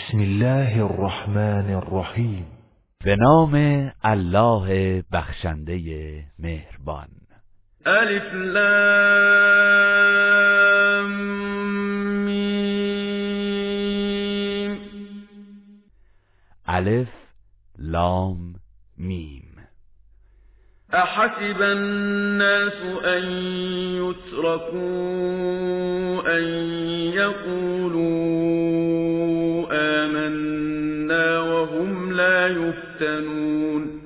بسم الله الرحمن الرحیم. به نام الله بخشنده مهربان. ألف لام میم. ألف لام میم. أحسب الناس أن يتركوا أن يقولوا آمنا وهم لا يفتنون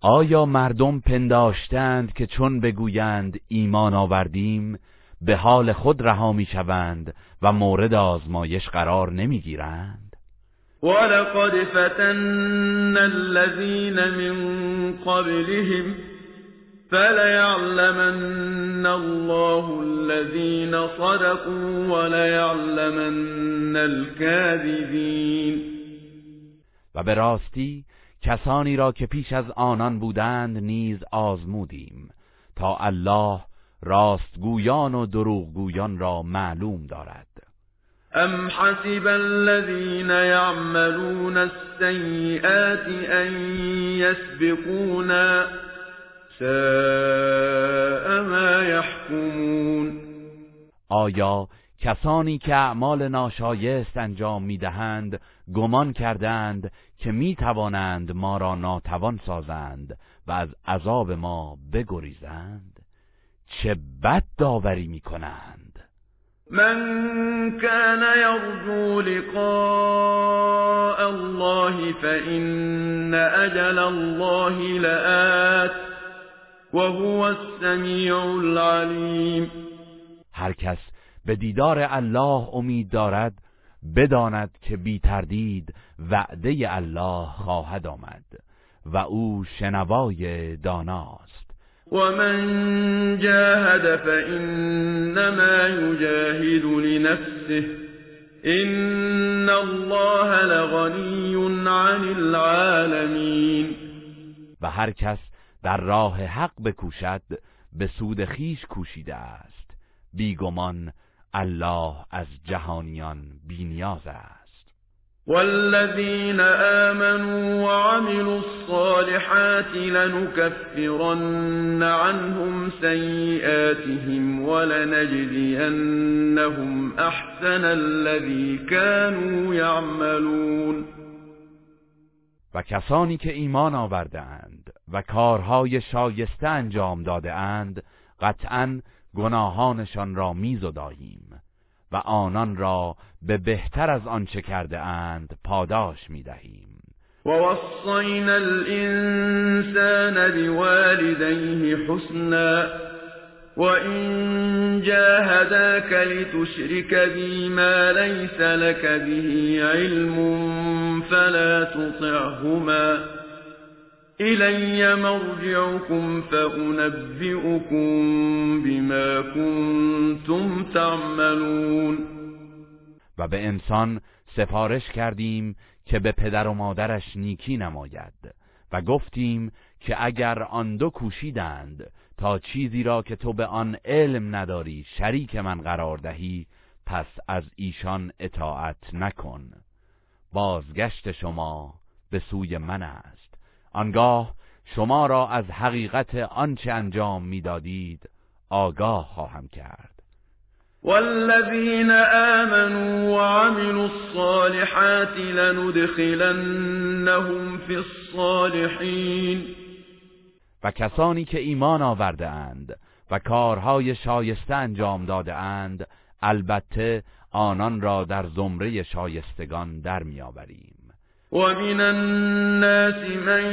آیا مردم پنداشتند که چون بگویند ایمان آوردیم به حال خود رها می‌شوند و مورد آزمایش قرار نمی‌گیرند؟ ولقد فتنا الذين من قبلهم فليعلمن الله الذين صدقوا وليعلمن الكاذبين و به راستی کسانی را که پیش از آنان بودند نیز آزمودیم تا الله راستگویان و دروغگویان را معلوم دارد. ام حسب الذين يعملون السيئات ان يسبقونا ساء ما يحكمون. آیا کسانی که اعمال ناشایست انجام می‌دهند گمان کردند که می توانند ما را ناتوان سازند و از عذاب ما بگریزند؟ چه بد داوری می کنند من كان يرجو لقاء الله فإن أجل الله لآت. وهو السميع العليم. هر کس به دیدار الله امید دارد بداند که بی تردید وعده الله خواهد آمد و او شنوای داناست. ومن جاهد فإنما يجاهد لنفسه. إن الله لغني عن العالمين. و هر کس در راه حق بکوشد به سود خیش کوشیده است. بیگمان الله از جهانیان بینیاز است. والذين آمنوا وعملوا الصالحات لنكفرن عنهم سيئاتهم ولنجزينهم أحسن الذي كانوا يعملون و کسانی که ایمان آورده اند و کارهای شایسته انجام داده اند قطعا گناهانشان را میزداییم و آنان را به بهتر از آنچه کرده اند پاداش می‌دهیم. ووصينا الإنسان بوالديه حسنا وإن جاهداك لتشرك بي ما ليس لك به علم فلا تطعهما. إلي مرجعكم فأنبئكم بما كنتم تعملون. و به انسان سفارش کردیم که به پدر و مادرش نیکی نماید و گفتیم که اگر آن دو کوشیدند تا چیزی را که تو به آن علم نداری شریک من قرار دهی پس از ایشان اطاعت نکن. بازگشت شما به سوی من است. آنگاه شما را از حقیقت آنچه انجام می‌دادید آگاه خواهم کرد. والذين آمنوا وعملوا الصالحات لندخلنهم في الصالحين و کسانی که ایمان آورده اند و کارهای شایسته انجام داده اند البته آنان را در زمره شایستگان در میآوریم ومن الناس من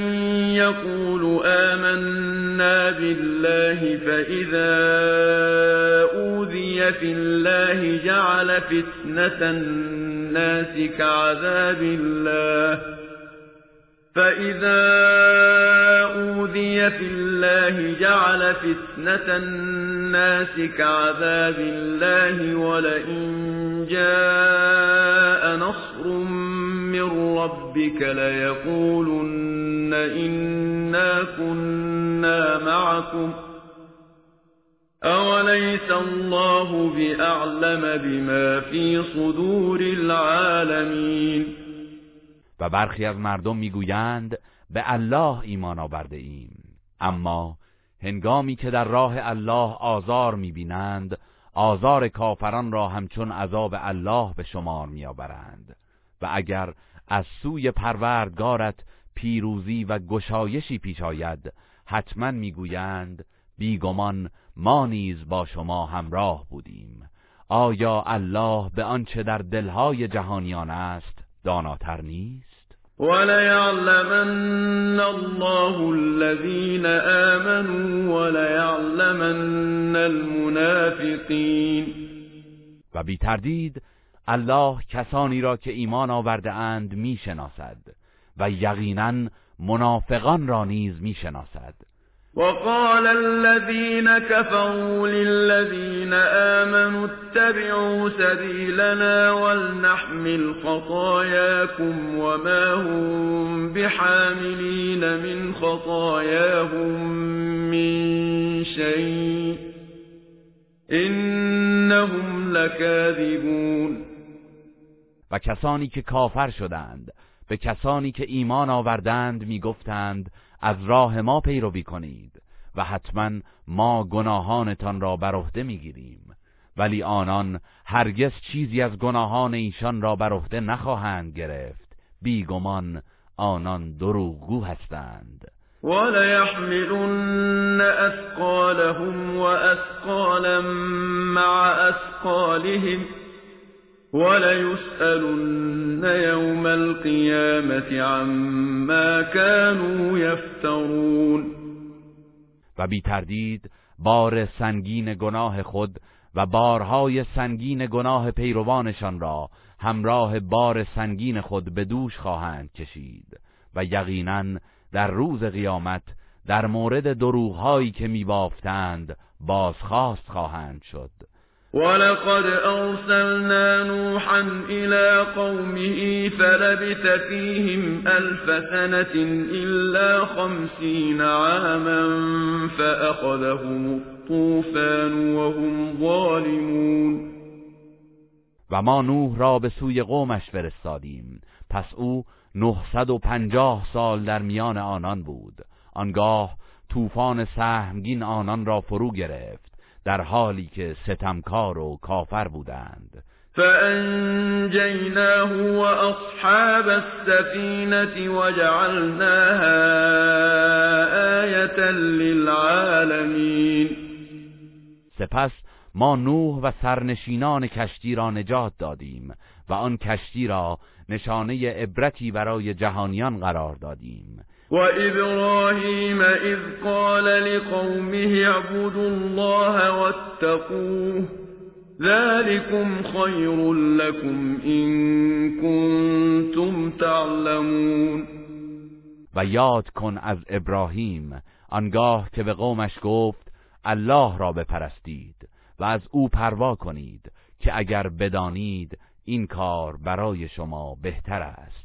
يقول آمنا بالله فإذا أوذي في الله جعل فتنة الناس كعذاب الله فإذا أوذي في الله جعل فتنة الناس كعذاب الله ولئن جاء نصر من ربك ليقولن إنا كنا معكم أوليس الله بأعلم بما في صدور العالمین و برخی از مردم می‌گویند به الله ایمان آورده ایم. اما هنگامی که در راه الله آزار می‌بینند آزار کافران را همچون عذاب الله به شمار میآورند. و اگر از سوی پروردگارت پیروزی و گشایشی پیش آید. حتما می‌گویند بیگمان ما نیز با شما همراه بودیم. آیا الله به آنچه در دلهای جهانیان است داناتر نیست؟ وليعلمن الله الذين آمنوا وليعلمن المنافقین و بی تردید الله کسانی را که ایمان آورده اند می‌شناسد و یقینا منافقان را نیز می‌شناسد. وقال الذين كفروا للذين آمنوا اتبعوا سبيلنا ولنحمل خطاياكم وما هم بحاملين من خطاياهم من شيء إنهم لكاذبون. و کسانی که کافر شدند به کسانی که ایمان آوردند می‌گفتند از راه ما پیروی کنید و حتما ما گناهانتان را بر عهده می‌گیریم. ولی آنان هرگز چیزی از گناهان ایشان را بر عهده نخواهند گرفت. بیگمان آنان دروغگو هستند. وليحملن أثقالهم وأثقالا مع أثقالهم وليسألن يوم القيامة عما كانوا يفترون. و بی تردید بار سنگین گناه خود و بارهای سنگین گناه پیروانشان را همراه بار سنگین خود به دوش خواهند کشید و یقینا در روز قیامت در مورد دروغهایی که میبافتند بازخواست خواهند شد. ولقد أرسلنا نوحا إلى قومه فلبث فيهم ألف سنة إلا خمسين عاما فأخذهم الطوفان وهم ظالمون و ما نوح را به سوی قومش فرستادیم. پس او نهصد و پنجاه سال در میان آنان بود. آنگاه طوفان سهمگین آنان را فرو گرفت. در حالی که ستمکار و کافر بودند. فأنجيناه وأصحاب السفينة وجعلناها آية للعالمين. سپس ما نوح و سرنشینان کشتی را نجات دادیم و آن کشتی را نشانه عبرتی برای جهانیان قرار دادیم. وإبراهيم إذ قال لقومه اعبدوا الله واتقوه ذلكم خير لكم إن كنتم تعلمون و یاد کن از ابراهیم آنگاه که به قومش گفت الله را بپرستید و از او پروا کنید که اگر بدانید این کار برای شما بهتر است.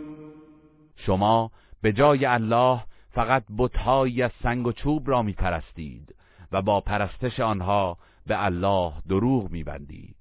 شما به جای الله فقط بتهایی از سنگ و چوب را می پرستید و با پرستش آنها به الله دروغ می بندید.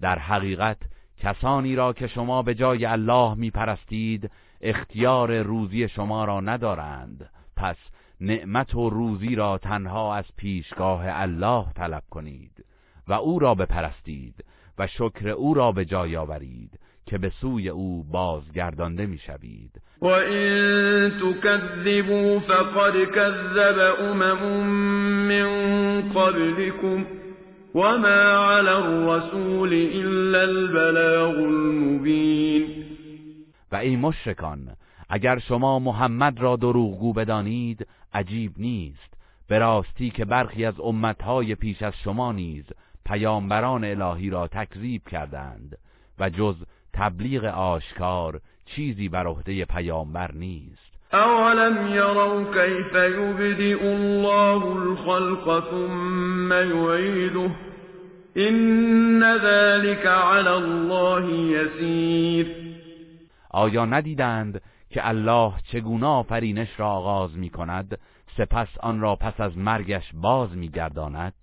در حقیقت کسانی را که شما به جای الله می پرستید اختیار روزی شما را ندارند پس نعمت و روزی را تنها از پیشگاه الله طلب کنید و او را بپرستید و شکر او را به جای آورید که به سوی او بازگردانده می‌شوید و این تکذبوا فقد کذب امم من قبلكم وما على الرسول الا البلاغ المبین و ای مشرکان اگر شما محمد را دروغگو بدانید عجیب نیست. به راستی که برخی از امتهای پیش از شما نیز پیامبران الهی را تکذیب کردند و جز تبلیغ آشکار چیزی بر عهده پیامبر نیست. اولم یروا کیف یبدئ الله الخلق ثم یعیده. این ذلك علی الله یسیر. آیا ندیدند که الله چگونه آفرینش را آغاز می کند سپس آن را پس از مرگش باز می گرداند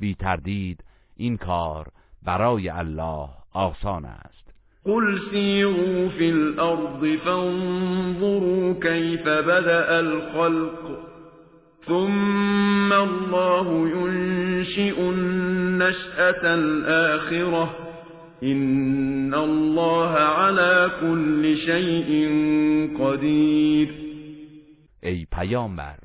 بی تردید این کار برای الله آسان است. قل سیروا فی الارض فانظروا کیف بدأ الخلق ثم الله ينشئ النشأة الآخرة إن الله على كل شيء قدیر ای پیامبر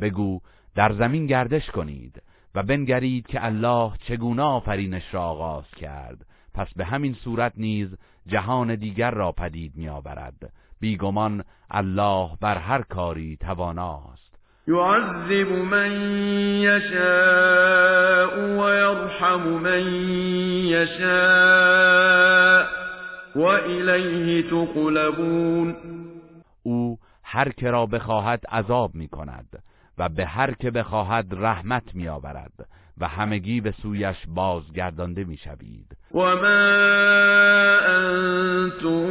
بگو در زمین گردش کنید و بنگرید که الله چگونه آفرینش را آغاز کرد. پس به همین صورت نیز جهان دیگر را پدید میآورد. بیگمان الله بر هر کاری تواناست. يعذب من يشاء ويرحم من يشاء وإليه تقلبون. او هر که را بخواهد عذاب می کند و به هر که بخواهد رحمت می آورد و همگی به سویش بازگردانده می شوید و ما انتم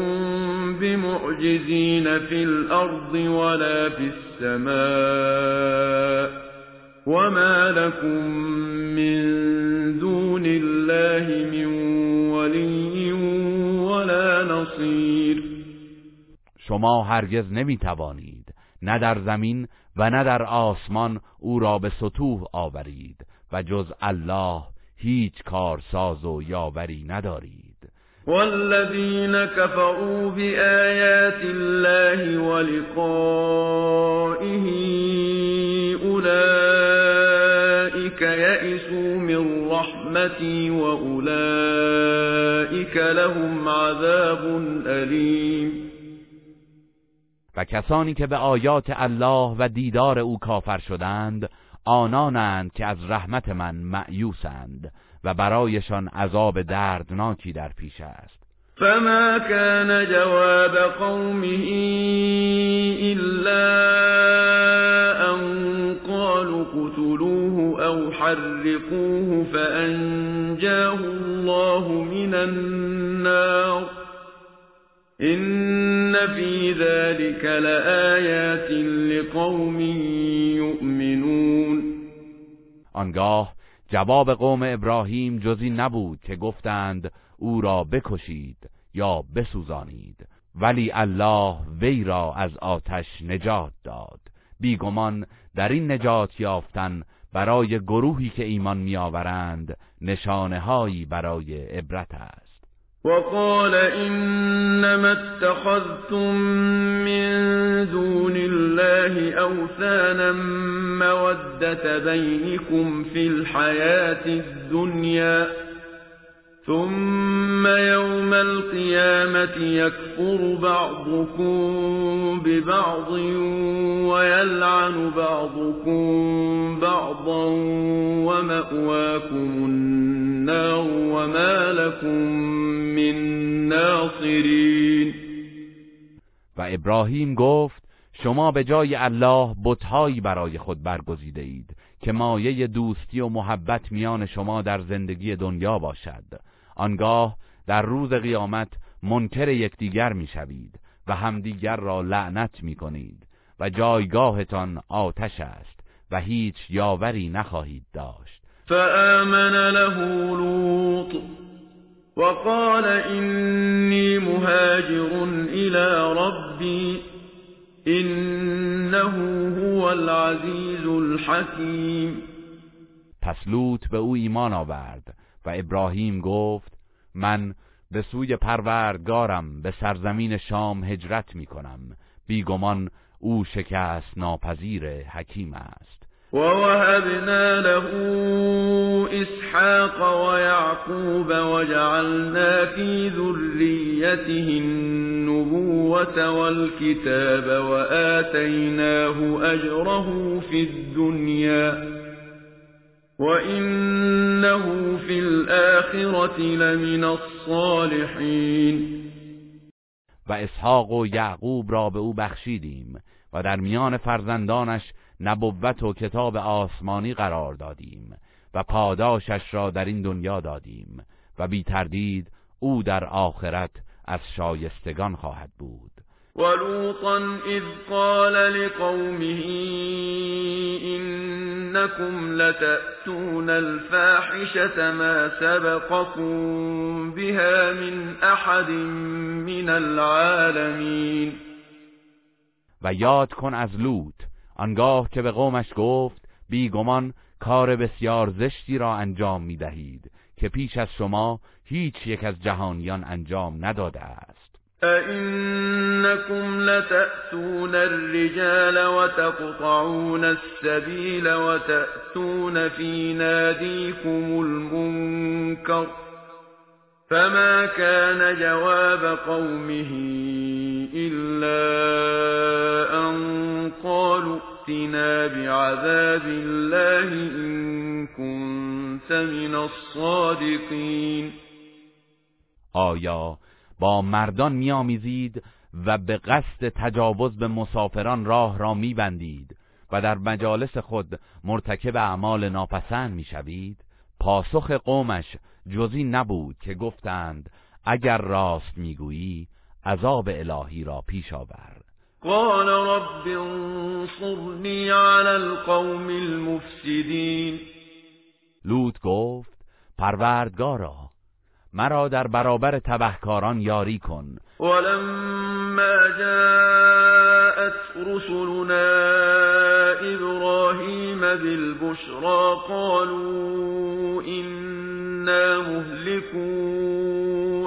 بمعجزین فی الارض ولا فی السماء وما لكم من دون الله من ولی ولا نصیر شما هرگز نمی توانید نه در زمین و نه در آسمان او را به سطوح آورید. و جز الله هیچ کارساز و یاوری ندارید. والذین كفروا بآیات الله ولقائه أولئك یئسوا من رحمتی وأولئك لهم عذاب ألیم و کسانی که به آیات الله و دیدار او کافر شدند آنانند که از رحمت من معیوسند و برایشان عذاب دردناکی در پیش است. فما كان جواب قومه الا ان قالوا قتلوه او حرقوه فانجاه الله من النار. إن في ذلك لآيات لقوم یؤمنون آنگاه جواب قوم ابراهیم جزی نبود که گفتند او را بکشید یا بسوزانید. ولی الله وی را از آتش نجات داد. بیگمان در این نجات یافتن برای گروهی که ایمان میآورند نشانه هایی برای عبرت است. وقال إنما اتخذتم من دون الله أوثانا مودة بينكم في الحياة الدنيا ثم يوم القيامة يكفر بعضكم ببعض ويلعن بعضكم بعضا ومأواكم النار وما لكم من ناصرين و ابراهیم گفت شما به جای الله بتهایی برای خود برگزیده اید که مایه دوستی و محبت میان شما در زندگی دنیا باشد. آنگاه در روز قیامت منکر یکدیگر می‌شوید و همدیگر را لعنت می‌کنید و جایگاهتان آتش است و هیچ یاوری نخواهید داشت. فآمن له لوط وقال إني مهاجر إلى ربي إنه هو العزیز الحکیم. پس لوط به او ایمان آورد و ابراهیم گفت من به سوی پروردگارم به سرزمین شام هجرت می کنم بیگمان او شکست ناپذیر حکیم است. ووهبنا له اسحاق ويعقوب وجعلنا في ذريته النبوة النبوة والكتاب وآتيناه أجره في الدنيا وإنه في الآخرة لمن الصالحين و اسحاق و یعقوب را به او بخشیدیم و در میان فرزندانش نبوت و کتاب آسمانی قرار دادیم و پاداشش را در این دنیا دادیم و بی تردید او در آخرت از شایستگان خواهد بود. ولوطا اذ قال لقومه انكم لتأتون الفاحشة ما سبقكم بها من احد من العالمین و یاد کن از لوط آنگاه که به قومش گفت بیگمان کار بسیار زشتی را انجام می دهید که پیش از شما هیچ یک از جهانیان انجام نداده است. أئنكم لتأتون الرجال وتقطعون السبيل وتأتون في ناديكم المنكر فما كان جواب قومه إلا أن قالوا ائتنا بعذاب الله إن كنت من الصادقين. با مردان میآمیزید و به قصد تجاوز به مسافران راه را میبندید و در مجالس خود مرتکب اعمال ناپسند می‌شوید. پاسخ قومش جزی نبود که گفتند اگر راست می‌گویی عذاب الهی را پیش آور. قال رب انصرنی علی القوم المفسدین. لوط گفت پروردگارا مرا در برابر تبهکاران یاری کن. ولما جاءت رسلنا ابراهیم بالبشرى قالوا إنا مهلكو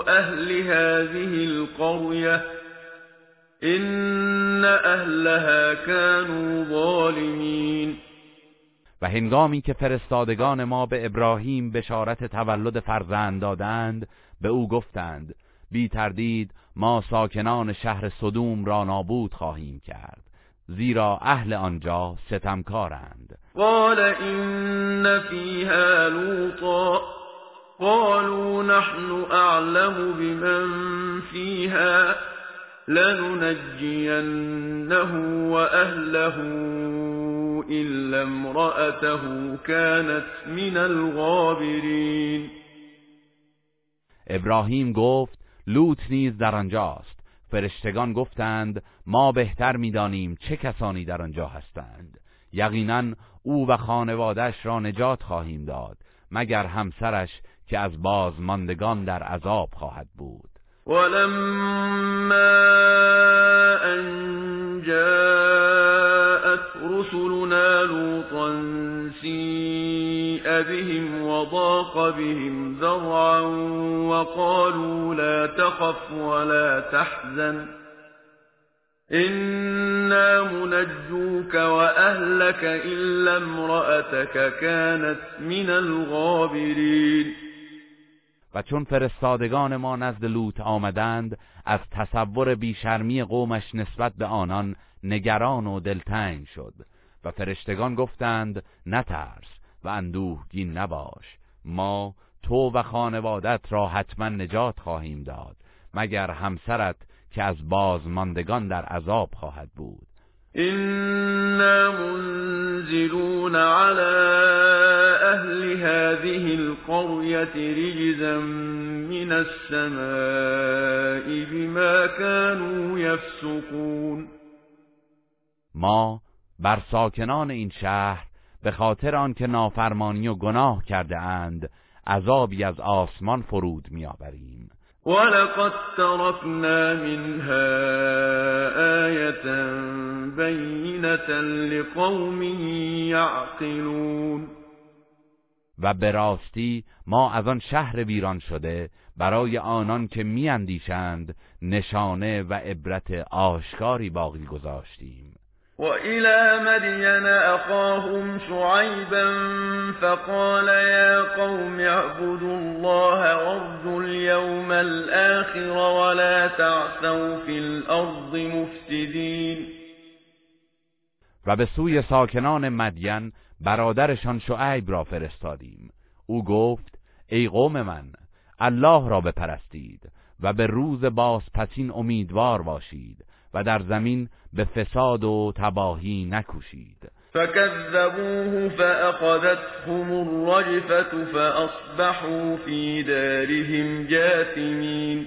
اهل هذه القرية إن اهلها كانوا ظالمین و هنگامی که فرستادگان ما به ابراهیم بشارت تولد فرزند دادند به او گفتند بی تردید ما ساکنان شهر صدوم را نابود خواهیم کرد زیرا اهل آنجا ستمکارند. قال این فیها لوطا قالوا نحن اعلم بمن فیها لننجینه واهله إلا امرأته كانت من الغابرین ابراهیم گفت لوط نیز در آنجاست. فرشتگان گفتند ما بهتر می‌دانیم چه کسانی در آنجا هستند. یقینا او و خانوادش را نجات خواهیم داد مگر همسرش که از بازماندگان در عذاب خواهد بود. ولما ان رسلنا لوطا سيء بهم وضاق بهم ذرعا وقالوا لا تخف ولا تحزن. إنا منجوك وأهلك إلا امرأتك كانت من الغابرين. و چون فرستادگان ما نزد لوط آمدند از تصور بیشرمی قومش نسبت به آنان نگران و دلتنگ شد و فرشتگان گفتند نترس و اندوهگین نباش ما تو و خانوادت را حتما نجات خواهیم داد مگر همسرت که از بازماندگان در عذاب خواهد بود. إنا منزلون على أهل هذه القرية رجزا من السماء بما كانوا يفسقون. ما بر ساکنان این شهر به خاطر آنکه نافرمانی و گناه کرده اند عذابی از آسمان فرود میآوریم. ولقد تركنا منها آية بينة لقوم يعقلون و به راستی ما از آن شهر ویران شده برای آنان که میاندیشند نشانه و عبرت آشکاری باقی گذاشتیم. وإلى مدين أخاهم شعيبا فقال يا قوم اعبدوا الله وارجوا اليوم الآخر ولا تعثوا في الأرض مفسدين. و به سوی ساکنان مدین برادرشان شعیب را فرستادیم. او گفت ای قوم من الله را بپرستید و به روز بازپسین امیدوار باشید. و در زمین به فساد و تباهی نکوشید. فكذبوه فأخذتهم الرجفة فأصبحوا في دارهم جاثمين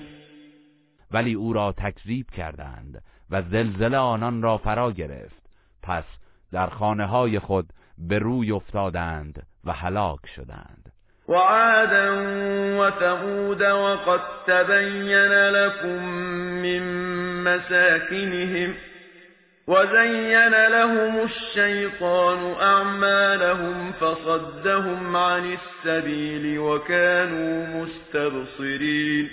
ولی او را تکذیب کردند و زلزله آنان را فرا گرفت. پس در خانه های خود به روی افتادند و هلاک شدند. وعادا وثمود وقد تبين لكم من مساكنهم وزين لهم الشيطان أعمالهم فصدهم عن السبيل وكانوا مستبصرين.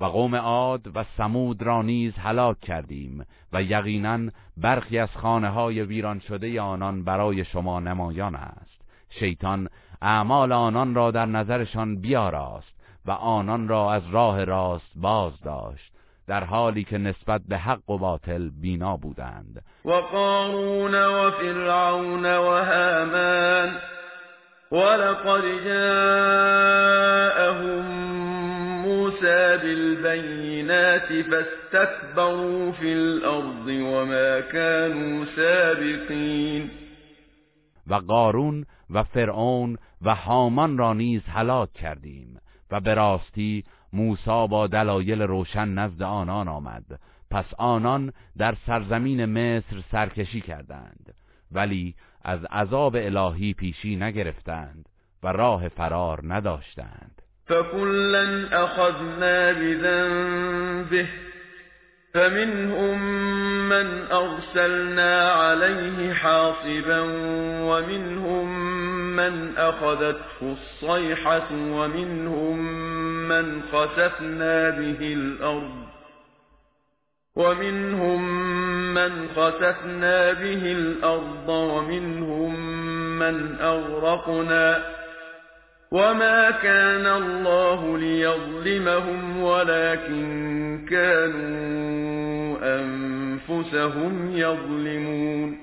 و قوم عاد و سمود را نیز هلاک کردیم و یقینا برخی از خانه های ویران شده آنان برای شما نمایان است. شیطان اعمال آنان را در نظرشان بیاراست و آنان را از راه راست باز داشت در حالی که نسبت به حق و باطل بینا بودند. و قارون و فرعون و هامان ولقد جاءهم موسى بالبينات فاستكبروا في الأرض وما كانوا سابقين و قارون و فرعون و هامان را نیز هلاک کردیم و به راستی موسی با دلایل روشن نزد آنان آمد. پس آنان در سرزمین مصر سرکشی کردند ولی از عذاب الهی پیشی نگرفتند و راه فرار نداشتند. فکلا اخذنا بذنبه فمنهم من أرسلنا عليه حاصبا ومنهم من أخذته الصيحة ومنهم من خسفنا به الأرض ومنهم من خسفنا به الأرض ومنهم من أغرقنا وما كان الله ليظلمهم ولكن كانوا أنفسهم يظلمون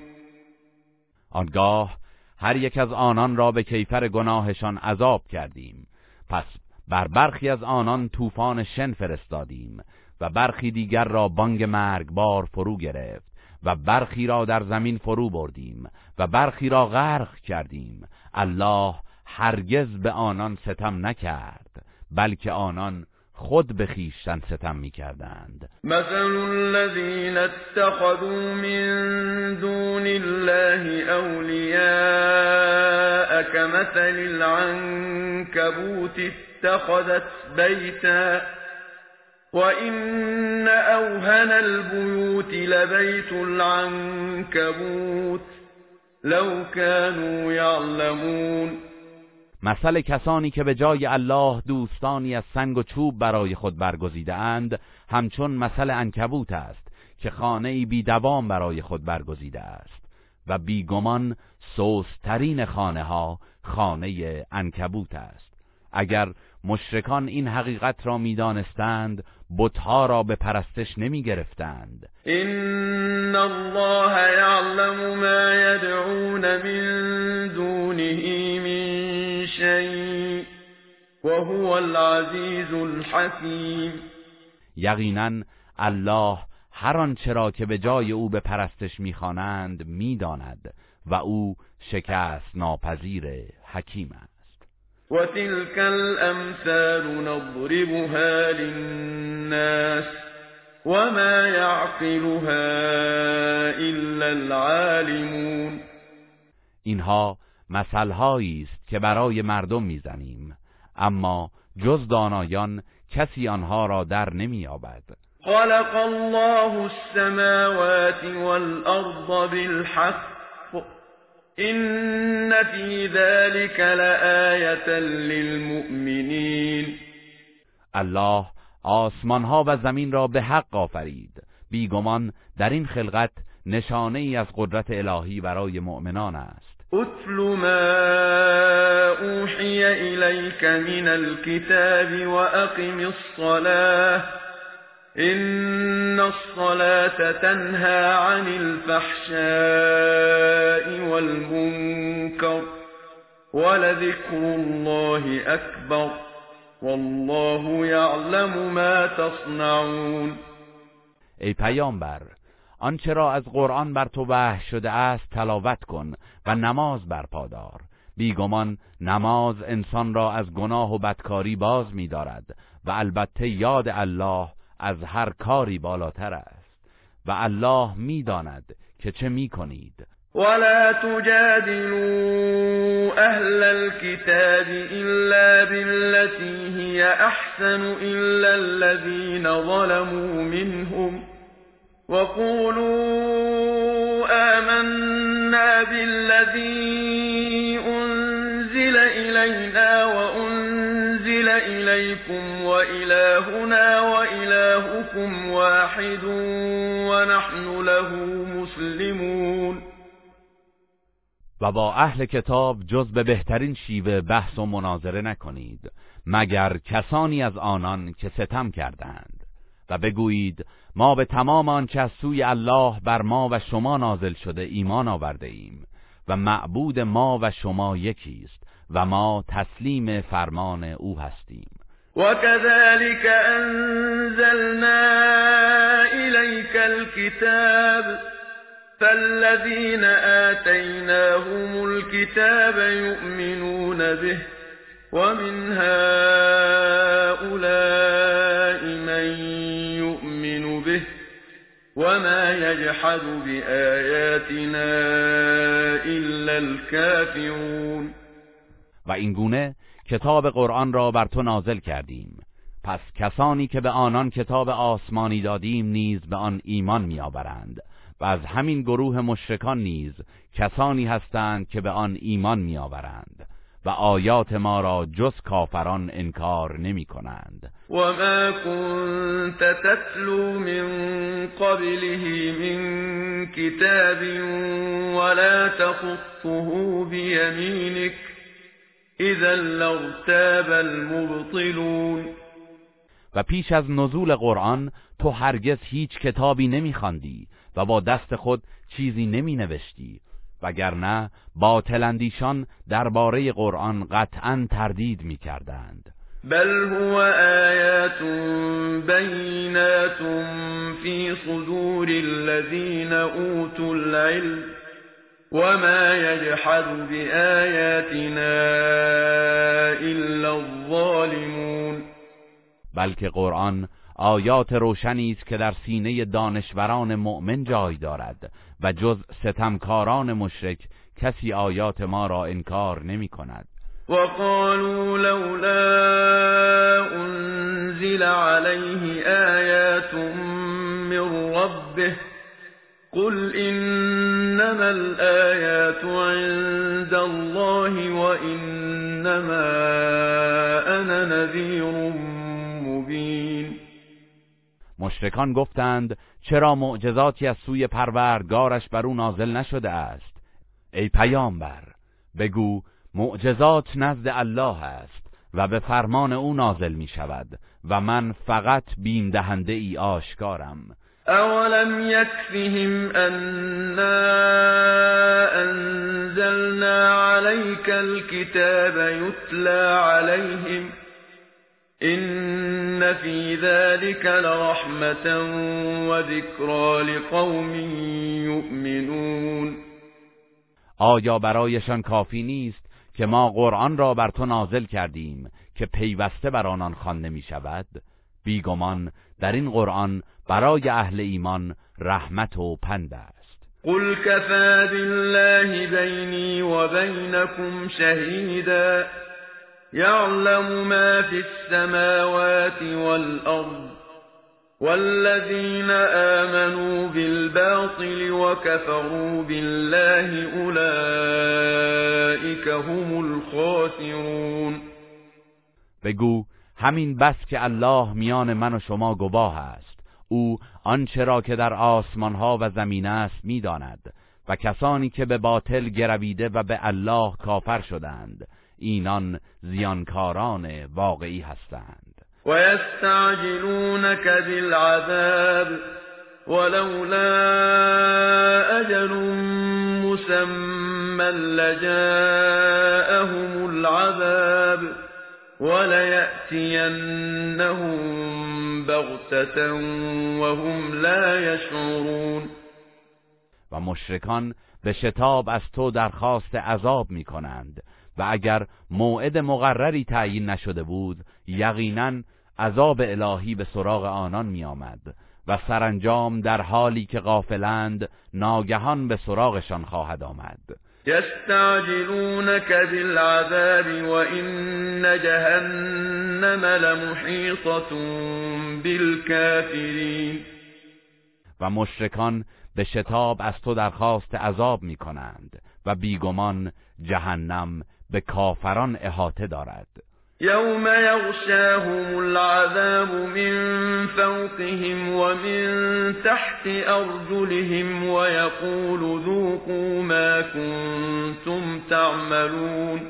آنگاه هر یک از آنان را به کیفر گناهشان عذاب کردیم. پس بر برخی از آنان طوفان شن فرستادیم و برخی دیگر را بانگ مرگبار فرو گرفت و برخی را در زمین فرو بردیم و برخی را غرق کردیم. الله هرگز به آنان ستم نکرد بلکه آنان خود به خیشتن ستم میکردند. مثل الذين اتخذوا من دون الله اولیاء كمثل العنكبوت اتخذت بيتا وإن أوهن البيوت لبيت العنكبوت لو كانوا يعلمون. مثل کسانی که به جای الله دوستانی از سنگ و چوب برای خود برگزیده اند همچون مثل انکبوت است که خانه بی دوام برای خود برگزیده است و بیگمان سوسترین خانه ها خانه انکبوت است. اگر مشرکان این حقیقت را می‌دانستند بتها را به پرستش نمی گرفتند این الله یعلم ما یدعون من دونه من شیء وهو العزیز الحکیم یقینا الله هر آنچه را که به جای او به پرستش می‌خوانند می‌داند و او شکست ناپذیر حکیم است. وتلك الأمثال نضربها للناس وما يعقلها إلا العالمون. اینها مثلهایی است که برای مردم می‌زنیم. اما جز دانایان کسی آنها را در نمییابد. خلق الله السماوات والأرض بالحق. إن في ذلك لآية للمؤمنين. الله آسمان ها و زمین را به حق آفرید. بیگمان در این خلقت نشانه ای از قدرت الهی برای مؤمنان است. اتل ما اوحی الیک من الكتاب واقم الصلاة ان الصلاة تنهى عن الفحشاء والمنكر ولذكر الله اکبر والله یعلم ما تصنعون آنچه را از قرآن بر تو وحی شده است تلاوت کن و نماز برپادار بیگمان نماز انسان را از گناه و بدکاری باز می‌دارد و البته یاد الله از هر کاری بالاتر است و الله می‌داند که چه می‌کنید ولا تجادلوا أهل الكتاب إلا بالتي هي أحسن إلا الذين ظلموا منهم وقولوا آمنا بالذي أنزل إلينا وأنزل إليكم وإلهنا وإلهكم واحد ونحن له مسلمون. و با اهل کتاب جز به بهترین شیوه بحث و مناظره نکنید مگر کسانی از آنان که ستم کردند؟ و بگویید ما به تمام آنچه از سوی الله بر ما و شما نازل شده ایمان آورده ایم و معبود ما و شما یکی است و ما تسلیم فرمان او هستیم. وكذلك أنزلنا إليك الكتاب فالذين آتيناهم الكتاب يؤمنون به ومن هؤلاء من وما يجحد بآياتنا إلا الكافرون و اینگونه کتاب قرآن را بر تو نازل کردیم. پس کسانی که به آنان کتاب آسمانی دادیم نیز به آن ایمان میآورند و از همین گروه مشرکان نیز کسانی هستند که به آن ایمان میآورند. و آیات ما را جز کافران انکار نمی کنند و ما كنت تتلو من قبله من كتاب ولا تخطه بيمينك اذا لارتاب المبطلون. و پیش از نزول قرآن تو هرگز هیچ کتابی نمیخواندی و با دست خود چیزی نمی نوشتی وگرنه باطلندیشان درباره قرآن قطعا تردید می کردند بل هو آیات بینات فی صدور الذین اوتوا العلم وما يجحد بآياتنا إلا الظالمون. بلکه قرآن آیات روشنی است که در سینه دانشوران مؤمن جای دارد. و جز ستمکاران مشرک کسی آیات ما را انکار نمی کند. وقالوا لولا انزل عليه آیات من ربه قل انما الآيات عند الله وانما انا نذیر مشرکان گفتند چرا معجزاتی از سوی پروردگارش بر او نازل نشده است؟ ای پیامبر بگو معجزات نزد الله است و به فرمان او نازل می شود و من فقط بیم دهنده ای آشکارم. اولم یکفهم انا انزلنا عليك الكتاب یتلا علیهم إن في ذلك لرحمة وذكرى لقوم يؤمنون آیا برایشان کافی نیست که ما قرآن را بر تو نازل کردیم که پیوسته بر آنان خوانده می شود بیگمان در این قرآن برای اهل ایمان رحمت و پند است. قل کفا بالله بینی و بینکم شهیدا يعلم ما في السماوات والأرض والذين آمنوا بالباطل وكفروا بالله أولئك هم الخاسرون بگو همین بس که الله میان من و شما گواه است. او آنچه را که در آسمان ها و زمین است می‌داند و کسانی که به باطل گرویده و به الله کافر شدند. اینان زیانکاران واقعی هستند. و یستعجلونک بالعذاب ولولا اجل مسمى لجاءهم العذاب وليأتينهم بغتة وهم لا يشعرون و مشرکان به شتاب از تو درخواست عذاب می کنند و اگر موعد مقرری تعیین نشده بود یقینا عذاب الهی به سراغ آنان می آمد و سرانجام در حالی که غافلند ناگهان به سراغشان خواهد آمد. يستعجلونك بالعذاب وإن جهنم لمحيطة بالكافرين و مشرکان به شتاب از تو درخواست عذاب می کنند و بیگمان جهنم به کافران احاطه دارد. يوم يغشاهم العذاب من فوقهم ومن تحت أرجلهم ويقول ذوقوا ما كنتم تعملون.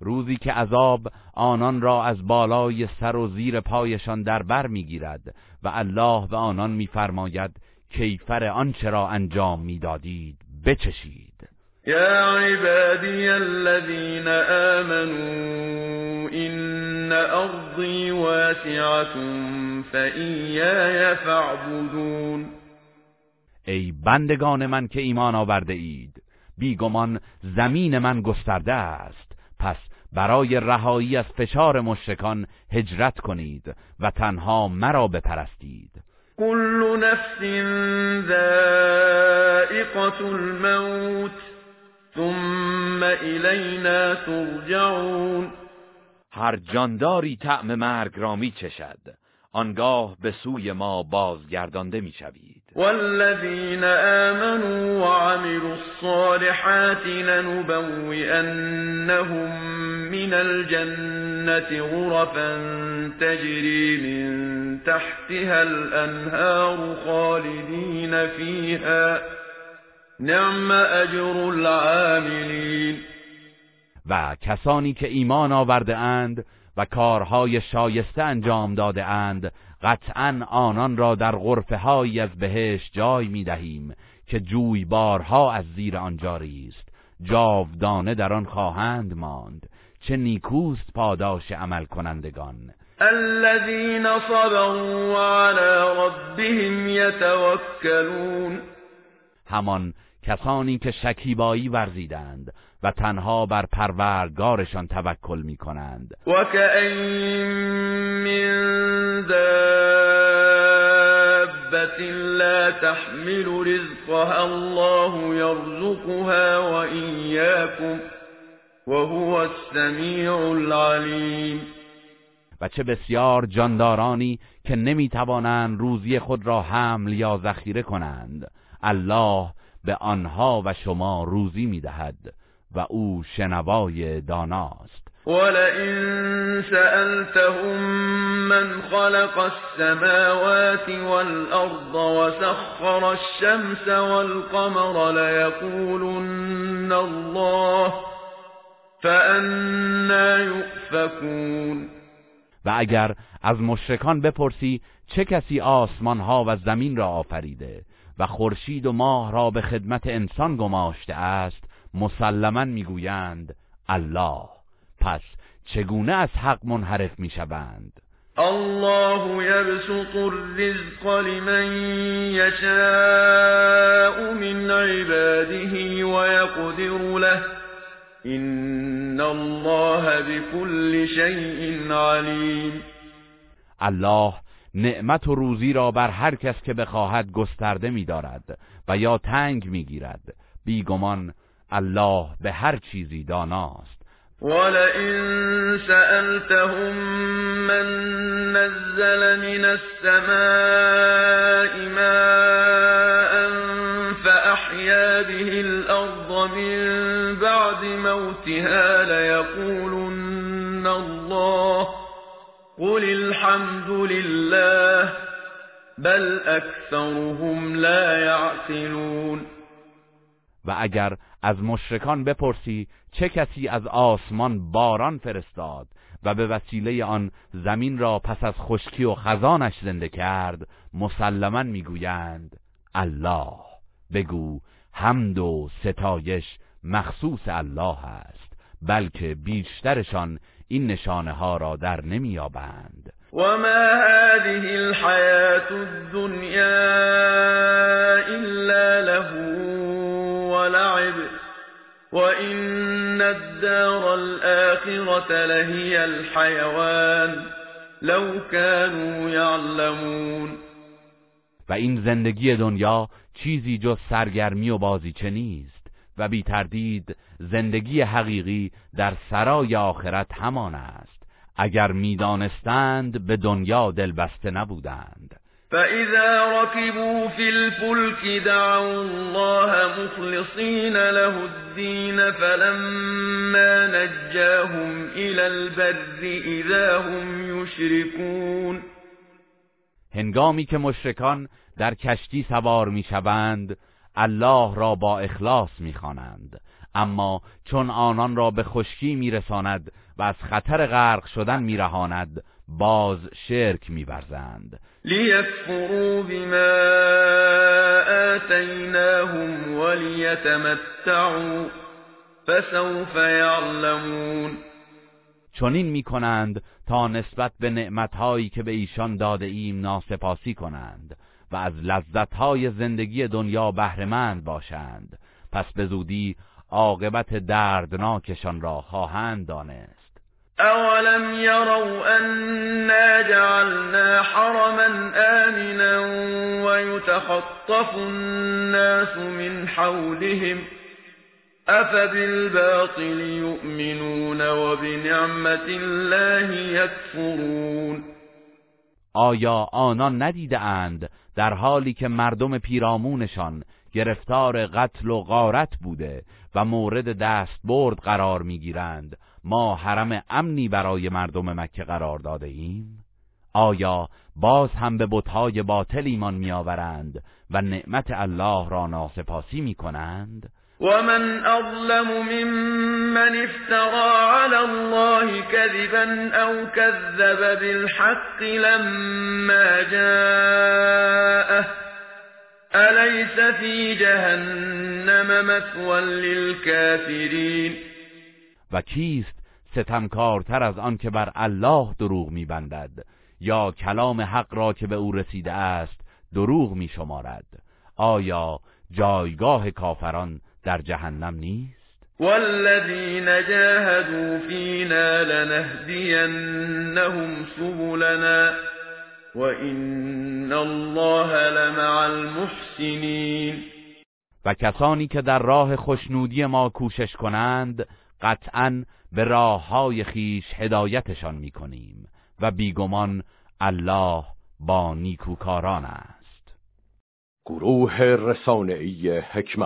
روزی که عذاب آنان را از بالای سر و زیر پایشان در بر می‌گیرد و الله به آنان میفرماید کیفر آنچه را انجام می‌دادید بچشید. يا عبادي الذين آمنوا إن أرضي واسعة فإياي فاعبدون ای بندگان من که ایمان آورده اید بیگمان زمین من گسترده است. پس برای رهایی از فشار مشرکان هجرت کنید و تنها مرا بپرستید. كل نفس ذائقة الموت ثم الینا ترجعون هر جانداری طعم مرگ را می چشد آنگاه به سوی ما بازگردانده می شوید والذین آمنوا وعملوا الصالحات لنبوئنهم من الجنة غرفا تجري من تحتها الأنهار خالدين فيها نعم اجر العاملین. و کسانی که ایمان آورده اند و کارهای شایسته انجام داده اند قطعا آنان را در غرفه های از بهش جای می دهیم که جویبارها از زیر آن جاری است. جاودانه در آن خواهند ماند. چه نیکوست پاداش عمل کنندگان الذين صبروا وعلى ربهم يتوكلون همان کسانی که شکیبایی ورزیدند و تنها بر پروردگارشان توکل می کنند و من دابت لا تحمل رزقها الله يرزقها و ایاكم وهو السمیع العلیم و چه بسیار جاندارانی که نمی توانند روزی خود را حمل یا ذخیره کنند. الله به آنها و شما روزی می‌دهد و او شنوای داناست. ولئن سألتهم من خلق السماوات والأرض وسخر الشمس والقمر ليقولن الله فأنا يؤفكون. و اگر از مشرکان بپرسی چه کسی آسمان ها و زمین را آفریده؟ و خورشید و ماه را به خدمت انسان گماشته است مسلما می‌گویند الله. پس چگونه از حق منحرف می‌شوند؟ الله یبسط الرزق لمن یشاء من عباده ويقدر له. این الله بكل شیء علیم. الله نعمت و روزی را بر هر کس که بخواهد گسترده می‌دارد و یا تنگ می‌گیرد. بیگمان الله به هر چیزی داناست. ولئن سألتهم من نزل من السماء ماء فأحيا به الأرض من بعد موتها ليقولن الله قل الحمد لله بل اکثرهم لا یعقلون و اگر از مشرکان بپرسی چه کسی از آسمان باران فرستاد و به وسیله آن زمین را پس از خشکی و خزانش زنده کرد مسلما می‌گویند الله. بگو حمد و ستایش مخصوص الله است بلکه بیشترشان این نشانه ها را در نمییابند. و ما هذه الحیات الدنیا الا له ولعب وإن الدار الآخرة لهي الحيوان لو كانوا يعلمون. و این زندگی دنیا چیزی جز سرگرمی و بازیچه نیست. و بی تردید زندگی حقیقی در سرای آخرت همان است اگر می‌دانستند به دنیا دلبسته نبودند. فإذا ركبوا في الفلك دعوا الله مخلصين له الدين فلما نجاهم إلى البر إذا هم يشركون. هنگامی که مشرکان در کشتی سوار می‌شوند الله را با اخلاص می‌خوانند. اما چون آنان را به خشکی میرساند و از خطر غرق شدن میرهاند باز شرک میورزند. لیکفروا بما آتیناهم ولیتمتعوا فسوف یعلمون. چنین می‌کنند تا نسبت به نعمتهایی که به ایشان داده ایم ناسپاسی کنند. و از لذتهای زندگی دنیا بهرهمند باشند. پس به زودی عاقبت دردناکشان را خواهند دانست. أولم يروا أنا جعلنا حرما آمنا ويتخطف الناس من حولهم أفبالباطل يؤمنون وبنعمة الله يكفرون آیا آنان ندیده اند در حالی که مردم پیرامونشان گرفتار قتل و غارت بوده و مورد دست برد قرار می‌گیرند ما حرم امنی برای مردم مکه قرار داده ایم؟ آیا باز هم به بتهای باطل ایمان میآورند و نعمت الله را ناسپاسی می‌کنند؟ ومن اظلم ممن افترى على الله كذبا او كذب بالحق لما جاءه أليس في جهنم مثوى للكافرين؟ و کیست ستمکارتر از آن که بر الله دروغ میبندد یا کلام حق را که به او رسیده است دروغ میشمارد؟ آیا جایگاه کافران در جهنم نیست؟ والذین جاهدوا فینا لنهدینهم سبلنا وان الله لمع المحسنین. و کسانی که در راه خوشنودی ما کوشش کنند قطعا به راه های خیش هدایتشان می‌کنیم و بیگمان الله با نیکوکاران است. گروه رسانه‌ای حکمت